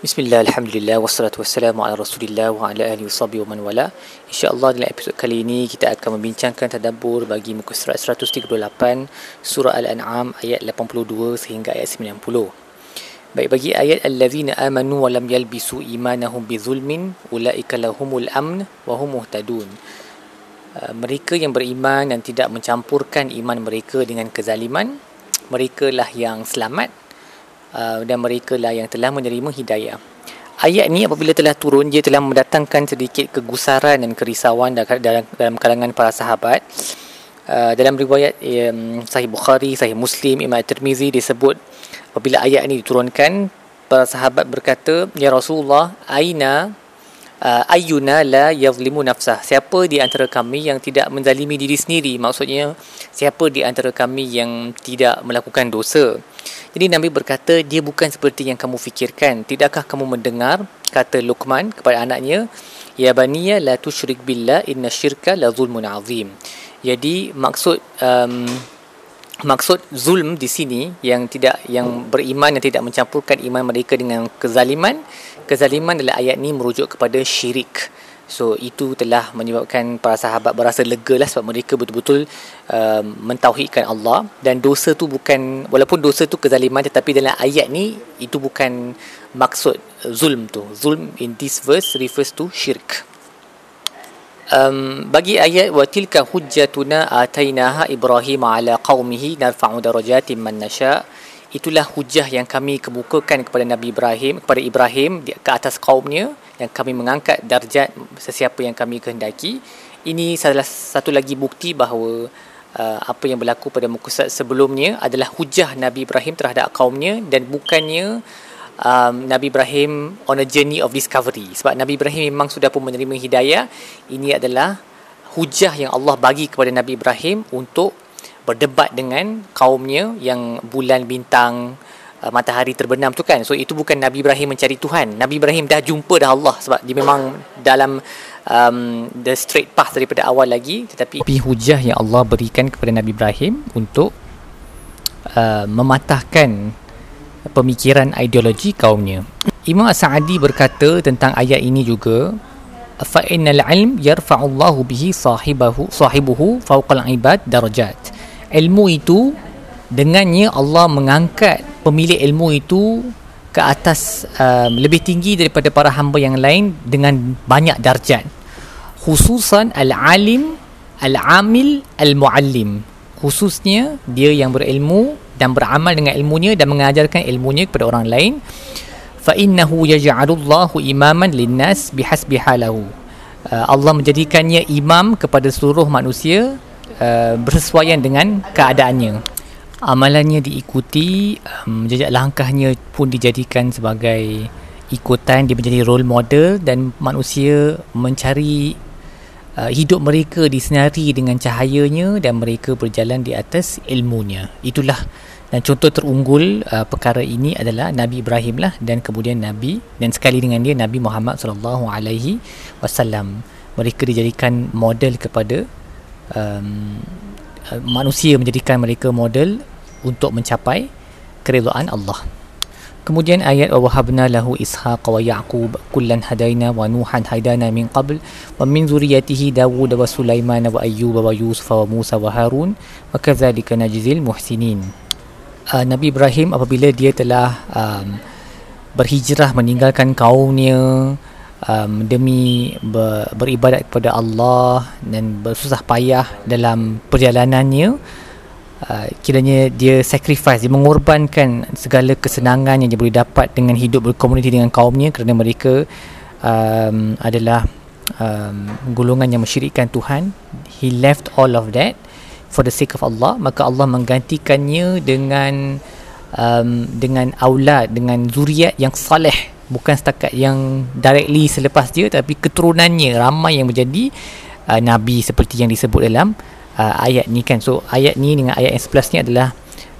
Bismillah, Alhamdulillah, wassalatu wassalamu ala rasulillah wa ala alihi wa man wala. InsyaAllah dalam episod kali ini kita akan membincangkan tadabbur bagi muka surat 138 Surah Al-An'am ayat 82 sehingga ayat 90 Baik bagi ayat Al-lazina amanu wa lam yalbisu imanahum bizulmin Ula'ika lahumul amn wa hum muhtadun. Uh, Mereka yang beriman dan tidak mencampurkan iman mereka dengan kezaliman Mereka lah yang selamat Uh, dan mereka lah yang telah menerima hidayah. Ayat ni apabila telah turun dia telah mendatangkan sedikit kegusaran dan kerisauan dalam dalam kalangan para sahabat. Uh, dalam riwayat um, Sahih Bukhari, Sahih Muslim, Imam Tirmizi disebut apabila ayat ini diturunkan para sahabat berkata, "Ya Rasulullah, aina uh, ayyuna la yazlimu nafsah siapa di antara kami yang tidak menzalimi diri sendiri maksudnya siapa di antara kami yang tidak melakukan dosa jadi Nabi berkata dia bukan seperti yang kamu fikirkan. Tidakkah kamu mendengar kata Luqman kepada anaknya? Ya baniya la tusyrik billah inna syirka la zulmun azim. Jadi maksud um, maksud zulm di sini yang tidak yang beriman yang tidak mencampurkan iman mereka dengan kezaliman kezaliman dalam ayat ni merujuk kepada syirik so itu telah menyebabkan para sahabat berasa lega lah sebab mereka betul-betul uh, mentauhidkan Allah. Dan dosa tu bukan walaupun dosa tu kezaliman tetapi dalam ayat ni itu bukan maksud zulm tu. Zulm in this verse refers to syirik um, bagi ayat wa tilka hujjatuna atainaha ibrahim ala qaumihi narfa'u darajatin man nasha. Itulah hujah yang kami kemukakan kepada Nabi Ibrahim kepada Ibrahim di, ke atas kaumnya yang kami mengangkat darjat sesiapa yang kami kehendaki. Ini salah satu lagi bukti bahawa uh, apa yang berlaku pada muka sebelumnya adalah hujah Nabi Ibrahim terhadap kaumnya dan bukannya um, Nabi Ibrahim on a journey of discovery. Sebab Nabi Ibrahim memang sudah pun menerima hidayah. Ini adalah hujah yang Allah bagi kepada Nabi Ibrahim untuk berdebat dengan kaumnya yang bulan bintang uh, matahari terbenam tu kan so itu bukan Nabi Ibrahim mencari Tuhan Nabi Ibrahim dah jumpa dah Allah sebab dia memang dalam um, the straight path daripada awal lagi tetapi hujah yang Allah berikan kepada Nabi Ibrahim untuk uh, mematahkan pemikiran ideologi kaumnya. Imam As-Sa'adi berkata tentang ayat ini juga fa innal ilm yarfa'u Allah bihi sahibahu sahibuhu fawqa al-ibad darajat. Ilmu itu dengannya Allah mengangkat pemilik ilmu itu ke atas um, lebih tinggi daripada para hamba yang lain dengan banyak darjat. Khususan al-alim, al-amil, al-muallim. Khususnya dia yang berilmu dan beramal dengan ilmunya dan mengajarkan ilmunya kepada orang lain fa innahu yaj'alullahu imaman linnas bihasbi halahu uh, Allah menjadikannya imam kepada seluruh manusia uh, bersesuaian dengan keadaannya amalannya diikuti um, jejak langkahnya pun dijadikan sebagai ikutan dia menjadi role model dan manusia mencari uh, hidup mereka disenari dengan cahayanya dan mereka berjalan di atas ilmunya itulah dan contoh terunggul uh, perkara ini adalah Nabi Ibrahim lah dan kemudian Nabi dan sekali dengan dia Nabi Muhammad sallallahu alaihi wasallam. Mereka dijadikan model kepada um, manusia menjadikan mereka model untuk mencapai keridhaan Allah. Kemudian ayat wa wahabna lahu ishaq wa yaqub kullan hadaina wa nuhan hadaina min qabl wa min zurriyyatihi daud wa sulaiman wa ayyub wa yusuf wa musa wa harun wa kadzalika najzil muhsinin uh, Nabi Ibrahim apabila dia telah um, berhijrah meninggalkan kaumnya um, demi ber, beribadat kepada Allah dan bersusah payah dalam perjalanannya uh, kiranya dia sacrifice dia mengorbankan segala kesenangan yang dia boleh dapat dengan hidup berkomuniti dengan kaumnya kerana mereka um, adalah um, golongan yang mensyirikkan Tuhan. He left all of that for the sake of Allah. Maka Allah menggantikannya dengan um, dengan aulad dengan zuriat yang saleh. Bukan setakat yang directly selepas dia tapi keturunannya ramai yang menjadi uh, nabi seperti yang disebut dalam uh, ayat ni kan so ayat ni dengan ayat yang sebelas ni adalah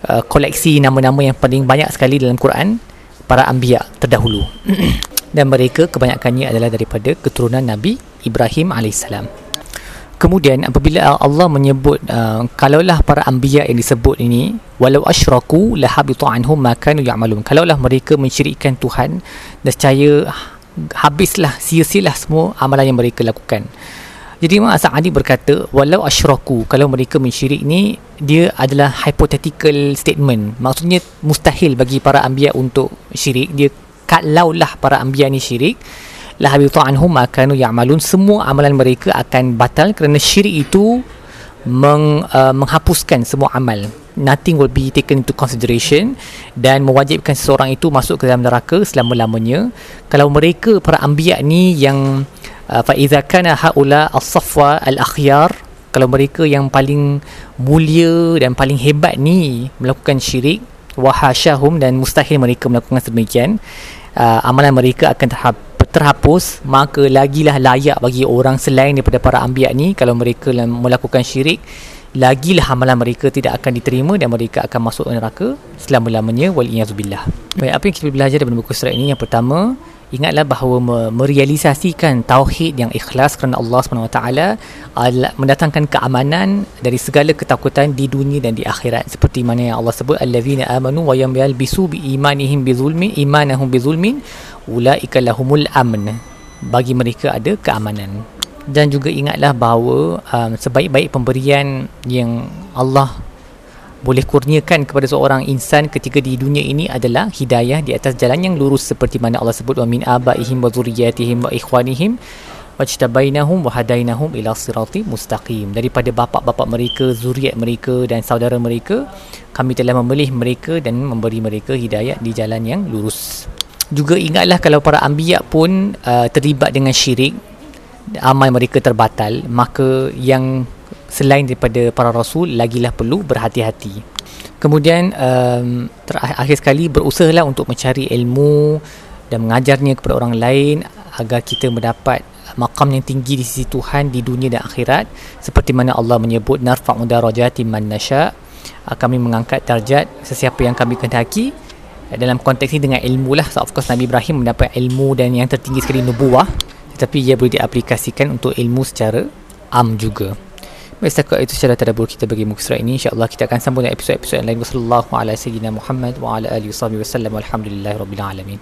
uh, koleksi nama-nama yang paling banyak sekali dalam Quran para anbiya terdahulu dan mereka kebanyakannya adalah daripada keturunan Nabi Ibrahim alaihissalam Kemudian apabila Allah menyebut uh, kalaulah para anbiya yang disebut ini walau asyraku lahabitu anhum ma kanu ya'malun. Kalaulah mereka mensyirikkan Tuhan nescaya habislah sia-sialah semua amalan yang mereka lakukan. Jadi Imam As-Sa'adi berkata walau asyraku kalau mereka mensyirik ni dia adalah hypothetical statement. Maksudnya mustahil bagi para anbiya untuk syirik. Dia kalaulah para anbiya ni syirik la habitu anhum ma kanu ya'malun semua amalan mereka akan batal kerana syirik itu meng, uh, menghapuskan semua amal nothing will be taken into consideration dan mewajibkan seseorang itu masuk ke dalam neraka selama-lamanya kalau mereka para anbiya ni yang fa iza kana haula as-safwa al-akhyar kalau mereka yang paling mulia dan paling hebat ni melakukan syirik wahasyahum dan mustahil mereka melakukan sedemikian uh, amalan mereka akan terhap, terhapus maka lagilah layak bagi orang selain daripada para anbiya ni kalau mereka melakukan syirik lagilah amalan mereka tidak akan diterima dan mereka akan masuk neraka selama-lamanya waliyazubillah baik apa yang kita belajar daripada buku surat ini? Yang pertama ingatlah bahawa merealisasikan tauhid yang ikhlas kerana Allah SWT mendatangkan keamanan dari segala ketakutan di dunia dan di akhirat. Seperti mana yang Allah sebut allazina amanu wa yalbisu bi imanihim bi zulmin imanahum bi zulmin ulaika lahumul amn. Bagi mereka ada keamanan. Dan juga ingatlah bahawa um, sebaik-baik pemberian yang Allah boleh kurniakan kepada seorang insan ketika di dunia ini adalah hidayah di atas jalan yang lurus seperti mana Allah sebut wa min abaihim wa zurriyatihim wa ikhwanihim wajtabainahum wa hadainahum ila sirati mustaqim. Daripada bapa-bapa mereka zuriat mereka dan saudara mereka kami telah memilih mereka dan memberi mereka hidayah di jalan yang lurus. Juga ingatlah kalau para anbiya pun uh, terlibat dengan syirik amal mereka terbatal maka yang selain daripada para rasul lagilah perlu berhati-hati. Kemudian um, terakhir sekali berusahalah untuk mencari ilmu dan mengajarnya kepada orang lain agar kita mendapat makam yang tinggi di sisi Tuhan di dunia dan akhirat. Seperti mana Allah menyebut narfa'u darajati man nasha. Uh, kami mengangkat darjat sesiapa yang kami kehendaki. Dalam konteks ini dengan ilmu lah so of course Nabi Ibrahim mendapat ilmu dan yang tertinggi sekali nubuah. Tetapi ia boleh diaplikasikan untuk ilmu secara am juga Baik, setakat itu secara tadabur kita bagi muka surat ini. InsyaAllah kita akan sambung dengan episod-episod yang lain. Wassalamualaikum warahmatullahi wabarakatuh. Wa ala alihi wa sallam. Rabbil Alamin.